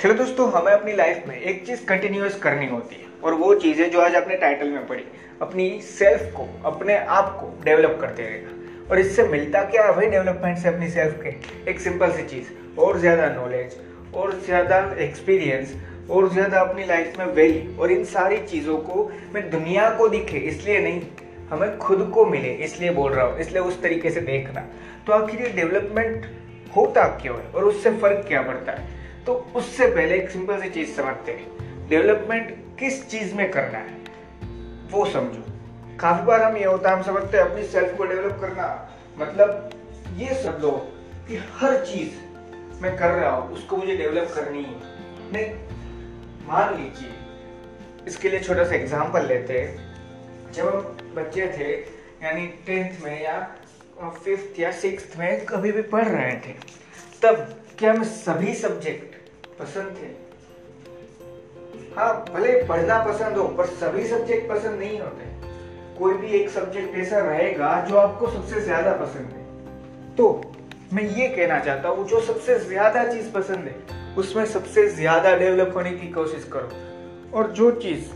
चलो दोस्तों हमें अपनी लाइफ में एक चीज़ कंटिन्यूस करनी होती है, और वो चीज़ है जो आज अपने टाइटल में पढ़ी अपनी सेल्फ को, अपने आप को डेवलप करते रहना और इससे मिलता क्या है भाई डेवलपमेंट से अपनी सेल्फ के? एक सिंपल सी चीज़, और ज़्यादा नॉलेज और ज़्यादा एक्सपीरियंस और ज़्यादा अपनी लाइफ में वैल्यू और इन सारी चीज़ों को मैं दुनिया को दिखे, इसलिए नहीं, हमें खुद को मिले, इसलिए बोल रहा हूँ, इसलिए उस तरीके से देखना। तो आखिर ये डेवलपमेंट होता क्यों है, और उससे फ़र्क क्या पड़ता है? तो उससे पहले एक सिंपल सी चीज़ समझते हैं। डेवलपमेंट किस चीज़ में करना है? वो समझो। काफ़ी बार हम ये होता है, हम समझते हैं अपनी सेल्फ को डेवलप करना। मतलब ये सब लो कि हर चीज़ मैं कर रहा हूँ, उसको मुझे डेवलप करनी है। नहीं, मान लीजिए, इसके लिए छोटा सा एग्ज़ाम्पल लेते हैं। जब हम बच्चे थे, यानी टेंथ में या फिफ्थ या सिक्स में कभी भी पढ़ रहे थे तब क्या हमें सभी सब्जेक्ट पसंद थे? हाँ भले पढ़ना पसंद हो, पर सभी सब्जेक्ट पसंद नहीं होते। कोई भी एक सब्जेक्ट ऐसा रहेगा जो आपको सबसे ज़्यादा पसंद है। तो मैं ये कहना चाहता हूँ, जो सबसे ज़्यादा चीज़ पसंद है, उसमें सबसे ज़्यादा डेवलप होने की कोशिश करो। और जो चीज़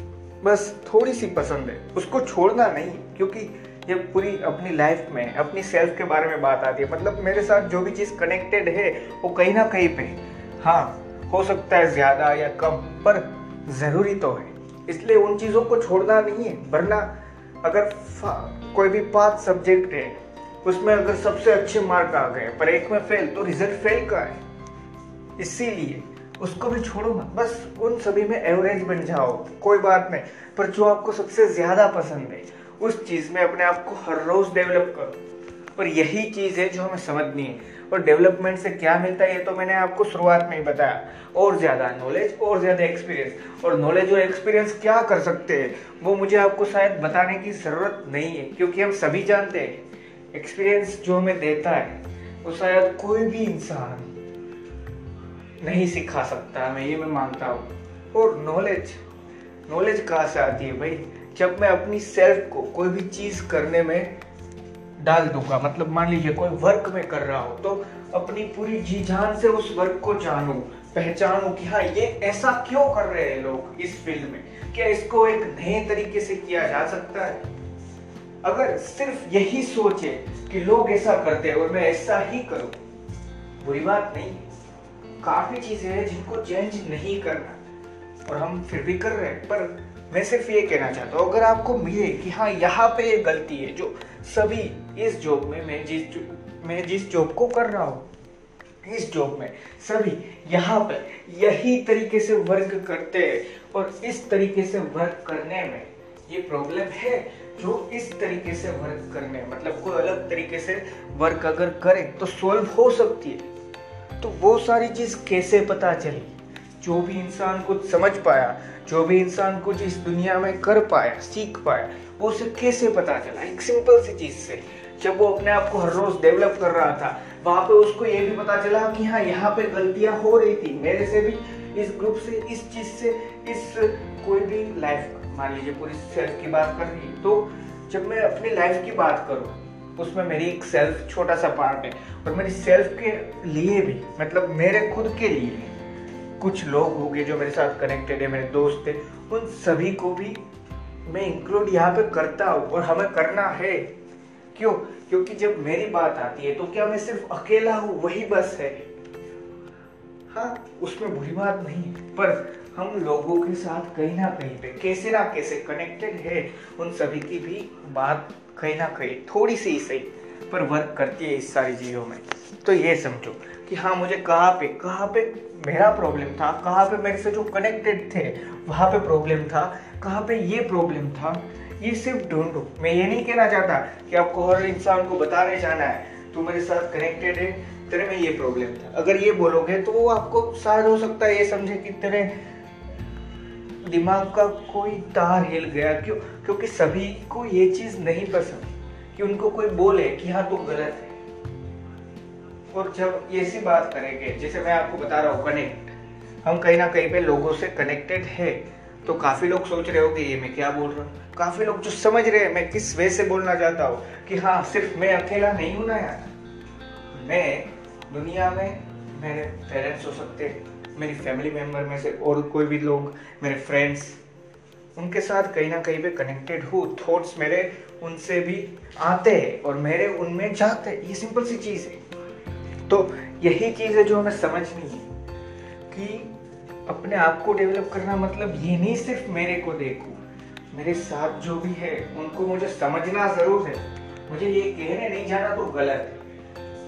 बस थोड़ी सी पसंद है, उसको छोड़ना नहीं, क्योंकि ये पूरी अपनी लाइफ में, अपनी सेल्फ के बारे में बात आती है। मतलब मेरे साथ जो भी चीज़ कनेक्टेड है, वो कहीं ना कहीं पे हाँ। हो सकता है ज़्यादा या कम, पर ज़रूरी तो है। इसलिए उन चीज़ों को छोड़ना नहीं है, वरना अगर कोई भी पाँच सब्जेक्ट है, उसमें अगर सबसे अच्छे मार्क आ गए, पर एक में फेल तो रिज़ल्ट फेल का है। इसीलिए उसको भी छोड़ो ना बस उन सभी में एवरेज बन जाओ, कोई बात नहीं। पर जो आपको सबसे ज़्यादा पसंद है उस चीज़ में अपने आप को हर रोज डेवलप करो। और यही चीज़ है जो हमें समझनी है। और डेवलपमेंट से क्या मिलता है ये तो मैंने आपको शुरुआत में ही बताया। और ज़्यादा नॉलेज और ज़्यादा एक्सपीरियंस और नॉलेज और एक्सपीरियंस क्या कर सकते हैं वो मुझे आपको शायद बताने की ज़रूरत नहीं है क्योंकि हम सभी जानते हैं एक्सपीरियंस जो हमें देता है वो शायद कोई भी इंसान नहीं सिखा सकता। मैं ये मैं मानता हूँ। और नॉलेज नॉलेज कहाँ से आती है भाई? जब मैं अपनी सेल्फ को कोई भी चीज़ करने में डाल दूँगा मतलब मान लीजिए कोई वर्क में कर रहा हो तो अपनी पूरी जी जान से उस वर्क को जानू, पहचानू कि हाँ ये ऐसा क्यों कर रहे हैं लोग इस फ़ील्ड में? क्या इसको एक नए तरीके से किया जा सकता है? अगर सिर्फ़ यही सोचे कि लोग ऐसा करते हैं और मैं ऐसा ही करूँ, बुरी बात नहीं काफ़ी चीज़ें हैं जिनको चेंज नहीं करना, और हम फिर भी कर रहे हैं, पर मैं सिर्फ़ ये कहना चाहता हूँ, अगर आपको मिले कि हाँ यहाँ पे ये गलती है, जो सभी इस जॉब में, मैं जिस मैं जिस जॉब को कर रहा हूँ, इस जॉब में सभी यहाँ पे यही तरीके से वर्क करते हैं और इस तरीके से वर्क करने में ये प्रॉब्लम है, जो इस तरीके से वर्क करने मतलब कोई अलग तरीके से वर्क अगर करे तो सॉल्व हो सकती है। तो वो सारी चीज़ कैसे पता चली? जो भी इंसान कुछ समझ पाया, जो भी इंसान कुछ इस दुनिया में कर पाया, सीख पाया, वो उसे कैसे पता चला? एक सिंपल सी चीज़ से। जब वो अपने आप को हर रोज डेवलप कर रहा था, वहाँ पे उसको ये भी पता चला कि हाँ यहाँ पे गलतियाँ हो रही थी। मेरे से भी इस ग्रुप से, इस चीज़ से, इस कोई भी लाइफ मान लीजिए पूरी सेल्फ की बात कर रही तो जब मैं अपनी लाइफ की बात करूँ, उसमें मेरी एक सेल्फ छोटा सा पार्ट है और मेरी सेल्फ के लिए भी मतलब मेरे खुद के लिए कुछ लोग हो गए जो मेरे साथ कनेक्टेड है, मेरे दोस्त थे उन सभी को भी मैं इंक्लूड यहाँ पे करता हूँ और हमें करना है। क्यों? क्योंकि जब मेरी बात आती है तो क्या मैं सिर्फ़ अकेला हूँ? वही बस है। हाँ उसमें बुरी बात नहीं पर हम लोगों के साथ कहीं ना कहीं पे, कैसे ना कैसे कनेक्टेड है, उन सभी की भी बात कहीं ना कहीं थोड़ी सी सही। पर वर्क करती है इस सारी चीज़ों में। तो ये समझो कि हाँ मुझे कहाँ पे कहाँ पे मेरा प्रॉब्लम था, कहाँ पे मेरे से जो कनेक्टेड थे, वहाँ पे प्रॉब्लम था, कहाँ पे ये प्रॉब्लम था, ये सिर्फ़ ढूंढो। मैं ये नहीं कहना चाहता कि आपको हर इंसान को बताने जाना है, तू मेरे साथ कनेक्टेड है, तेरे में ये प्रॉब्लम था। अगर ये बोलोगे तो वो आपको शायद हो सकता है ये समझे कि तेरे दिमाग का कोई तार हिल गया। क्यों? क्योंकि सभी को ये चीज़ नहीं पसंद। कि उनको कोई बोले कि हाँ तू गलत है। और जब ये सी बात करेंगे, जैसे मैं आपको बता रहा हूँ कनेक्ट हम कहीं ना कहीं पे लोगों से कनेक्टेड है तो काफ़ी लोग सोच रहे हो कि ये मैं क्या बोल रहा हूँ? काफ़ी लोग जो समझ रहे हैं, मैं किस वे से बोलना चाहता हूँ कि हाँ सिर्फ़ मैं अकेला नहीं हूँ ना यार। मैं दुनिया में मेरे पेरेंट्स हो सकते मेरी फैमिली मेंबर में से और कोई भी लोग, मेरे फ्रेंड्स उनके साथ कहीं ना कहीं पे कनेक्टेड हूँ। थॉट्स मेरे उनसे भी आते हैं और मेरे उनमें जाते हैं। ये सिंपल सी चीज़ है। तो यही चीज़ है जो हमें समझनी है कि अपने आप को डेवलप करना मतलब ये नहीं सिर्फ़ मेरे को देखो। मेरे साथ जो भी है, उनको मुझे समझना ज़रूर है। मुझे ये कहने नहीं जाना तो गलत है।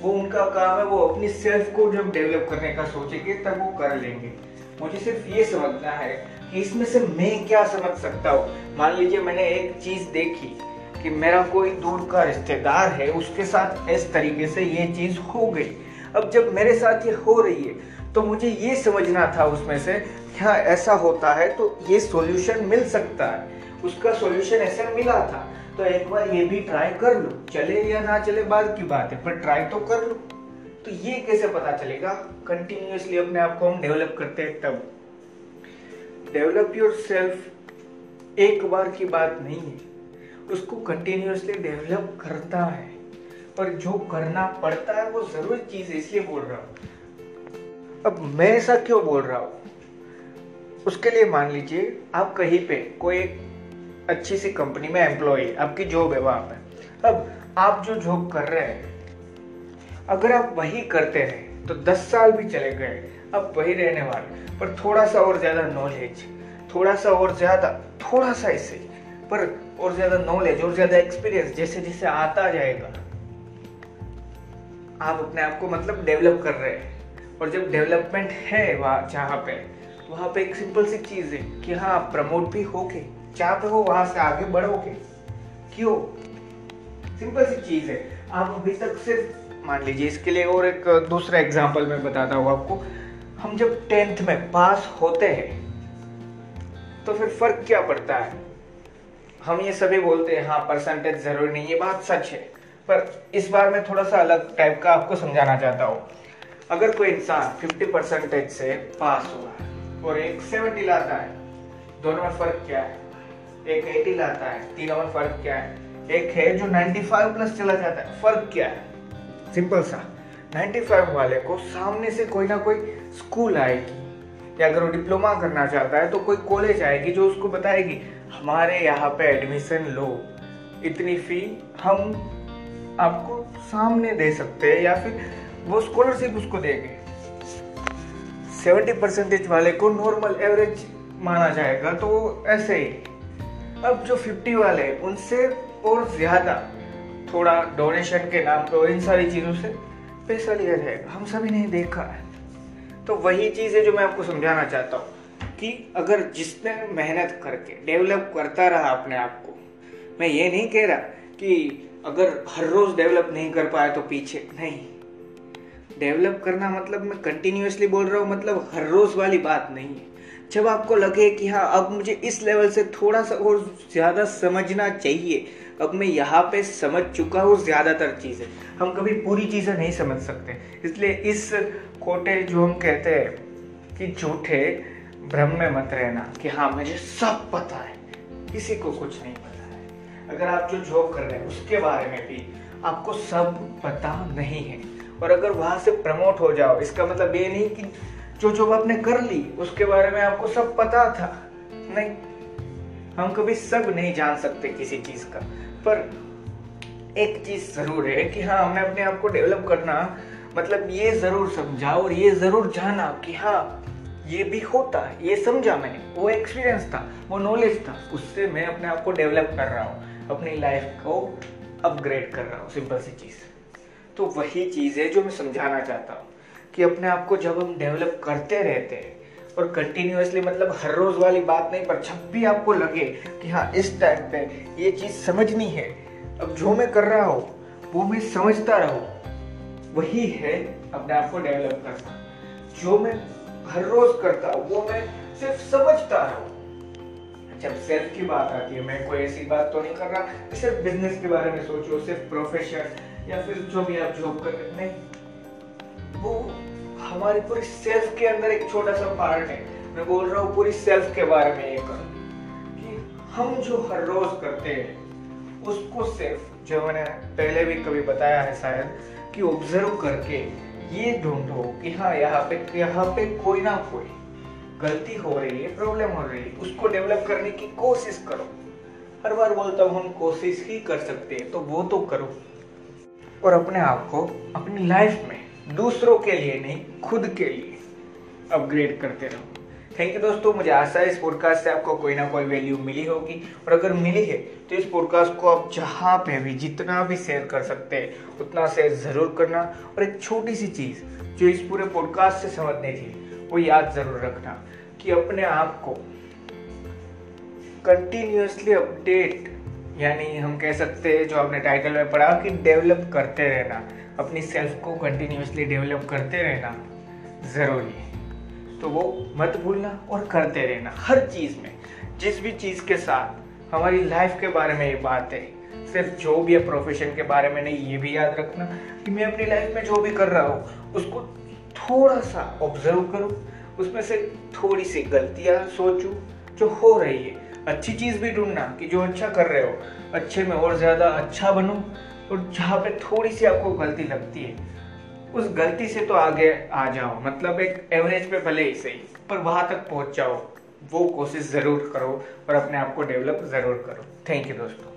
वो उनका काम है, वो अपनी सेल्फ को जब डेवलप करने का सोचेंगे, तब वो कर लेंगे। मुझे सिर्फ़ ये समझना है इसमें से मैं क्या समझ सकता हूँ? मान लीजिए मैंने एक चीज़ देखी कि मेरा कोई दूर का रिश्तेदार है, उसके साथ इस तरीके से ये चीज़ हो गई। अब जब मेरे साथ ये हो रही है तो मुझे ये समझना था उसमें से, क्या ऐसा होता है? तो ये सॉल्यूशन मिल सकता है। उसका सॉल्यूशन ऐसे मिला था। तो एक बार ये भी ट्राई कर लो। चले या ना चले, बाद की बात है, पर ट्राई तो कर लो। तो ये कैसे पता चलेगा? कंटिन्यूसली अपने आप को हम डेवलप करते हैं तब। डेवलप योर सेल्फ एक बार की बात नहीं है। उसको कंटिन्यूसली डेवलप करता है। पर जो करना पड़ता है, वो ज़रूरी चीज़ है, इसलिए बोल रहा हूँ। अब मैं ऐसा क्यों बोल रहा हूँ? उसके लिए मान लीजिए, आप कहीं पे कोई अच्छी सी कंपनी में एम्प्लॉय आपकी जॉब है वहाँ पे। अब आप जो जॉब कर रहे हैं, अगर आप वही करते रहे तो 10 साल भी चले गए आप वही रहने वाले। पर थोड़ा सा और ज़्यादा नॉलेज थोड़ा सा और ज़्यादा थोड़ा सा इसे पर और ज़्यादा नॉलेज और ज़्यादा एक्सपीरियंस जैसे जैसे आता जाएगा। आप अपने आप को मतलब डेवलप कर रहे हैं। और जब डेवलपमेंट है वहाँ जहाँ पे, वहाँ पे एक सिंपल सी चीज़ है कि हाँ प्रमोट भी हो के जहाँ पे हो, वहाँ से आगे बढ़ोगे। क्यों? सिंपल सी चीज़ है। आप अभी तक सिर्फ़, मान लीजिए, इसके लिए और एक दूसरा एग्ज़ाम्पल मैं बताता हूँ आपको। हम जब टेंथ में पास होते हैं तो फिर फ़र्क क्या पड़ता है? हम ये सभी बोलते हैं हाँ परसेंटेज ज़रूरी नहीं, ये बात सच है। पर इस बार मैं थोड़ा सा अलग टाइप का आपको समझाना चाहता हूँ। अगर कोई इंसान 50 परसेंटेज से पास हुआ है और एक 70 लाता है, दोनों में फ़र्क क्या है? एक एटी लाता है, तीनों में फ़र्क क्या है? एक है जो 95 प्लस चला जाता है, फ़र्क क्या है? सिंपल सा। 95 वाले को सामने से कोई ना कोई स्कूल आएगी। या अगर वो डिप्लोमा करना चाहता है तो कोई कॉलेज आएगी जो उसको बताएगी, हमारे यहाँ पे एडमिशन लो। इतनी फ़ी हम आपको सामने दे सकते हैं। या फिर वो स्कॉलरशिप उसको देंगे। सेवेंटी परसेंटेज वाले को नॉर्मल एवरेज माना जाएगा तो ऐसे ही। अब जो 50 वाले उनसे और ज़्यादा थोड़ा डोनेशन के नाम पे इन सारी चीज़ों से पैसा लिया जाएगा। हम सभी ने देखा है। तो वही चीज़ है जो मैं आपको समझाना चाहता हूँ कि अगर जिसने मेहनत करके, डेवलप करता रहा अपने आप को, मैं ये नहीं कह रहा कि अगर हर रोज डेवलप नहीं कर पाया तो पीछे, नहीं। डेवलप करना मतलब मैं कंटिन्यूसली बोल रहा हूँ मतलब हर रोज वाली बात नहीं है। जब आपको लगे कि हाँ अब मुझे इस लेवल से थोड़ा सा और ज़्यादा समझना चाहिए, अब मैं यहाँ पे समझ चुका हूँ ज़्यादातर चीज़ें। हम कभी पूरी चीज़ें नहीं समझ सकते। इसलिए इस कोटे जो हम कहते हैं कि झूठे भ्रम में मत रहना कि हाँ मुझे सब पता है। किसी को कुछ नहीं पता है। अगर आप जो जॉब कर रहे हैं, उसके बारे में भी आपको सब पता नहीं है। और अगर वहाँ से प्रमोट हो जाओ, इसका मतलब ये नहीं कि जो जॉब आपने कर ली, उसके बारे में आपको सब पता था। नहीं, हम कभी सब नहीं जान सकते किसी चीज़ का। पर एक चीज़ ज़रूर है कि हाँ हमें अपने आप को डेवलप करना मतलब ये ज़रूर समझा और ये ज़रूर जाना कि हाँ ये भी होता है। ये समझा मैंने, वो एक्सपीरियंस था, वो नॉलेज था। उससे मैं अपने आप को डेवलप कर रहा हूँ, अपनी लाइफ को अपग्रेड कर रहा हूँ सिंपल सी चीज़। तो वही चीज़ है जो मैं समझाना चाहता हूँ। कि अपने आप को जब हम डेवलप करते रहते हैं, और कंटिन्यूसली मतलब हर रोज़ वाली बात नहीं, पर जब भी आपको लगे कि हाँ इस टाइम पे ये चीज़ समझनी है, अब जो मैं कर रहा हूँ, वो मैं समझता रहूँ। वही है अपने आप को डेवलप करना। जो मैं हर रोज करता हूँ, वो मैं सिर्फ़ समझता रहूँ। जब सेल्फ की बात आती है, मैं कोई ऐसी बात तो नहीं कर रहा सिर्फ़ बिज़नेस के बारे में सोचो, सिर्फ़ प्रोफेशन या फिर जो भी आप जॉब कर नहीं। वो हमारी पूरी सेल्फ के अंदर एक छोटा सा पार्ट है। मैं बोल रहा हूँ पूरी सेल्फ के बारे में कर कि हम जो हर रोज करते हैं, उसको सिर्फ़, जो मैंने पहले भी कभी बताया है शायद, कि ऑब्ज़र्व करके ये ढूंढो कि हाँ यहाँ पे यहाँ पे कोई ना कोई गलती हो रही है प्रॉब्लम हो रही है, उसको डेवलप करने की कोशिश करो। हर बार बोलता हूँ, हम कोशिश ही कर सकते हैं तो वो तो करो। और अपने आप को, अपनी लाइफ में दूसरों के लिए नहीं, खुद के लिए अपग्रेड करते रहो। थैंक यू दोस्तों, मुझे आशा है इस पॉडकास्ट से आपको कोई ना कोई वैल्यू मिली होगी। और अगर मिली है तो इस पॉडकास्ट को आप जहाँ पे भी, जितना भी शेयर कर सकते हैं, उतना शेयर ज़रूर करना। और एक छोटी सी चीज़, जो इस पूरे पॉडकास्ट से समझनी थी वो याद ज़रूर रखना कि अपने आप को कंटिन्यूसली अपडेट यानी हम कह सकते हैं, जो आपने टाइटल में पढ़ा, कि डेवलप करते रहना। अपनी सेल्फ को कंटिन्यूसली डेवलप करते रहना ज़रूरी है। तो वो मत भूलना और करते रहना, हर चीज़ में। जिस भी चीज़ के साथ हमारी लाइफ के बारे में ये बात है, सिर्फ़ जो भी है प्रोफेशन के बारे में नहीं, ये भी याद रखना कि मैं अपनी लाइफ में जो भी कर रहा हूँ, उसको थोड़ा सा ऑब्ज़र्व करूँ, उसमें से थोड़ी सी गलतियाँ सोचूँ, जो हो रही है। अच्छी चीज़ भी ढूंढना कि जो अच्छा कर रहे हो, अच्छे में और ज़्यादा अच्छा बनो और जहाँ पे थोड़ी सी आपको गलती लगती है। उस गलती से तो आगे आ जाओ मतलब एक एवरेज पे भले ही सही, पर वहाँ तक पहुँच जाओ। वो कोशिश ज़रूर करो और अपने आप को डेवलप ज़रूर करो। थैंक यू दोस्तों।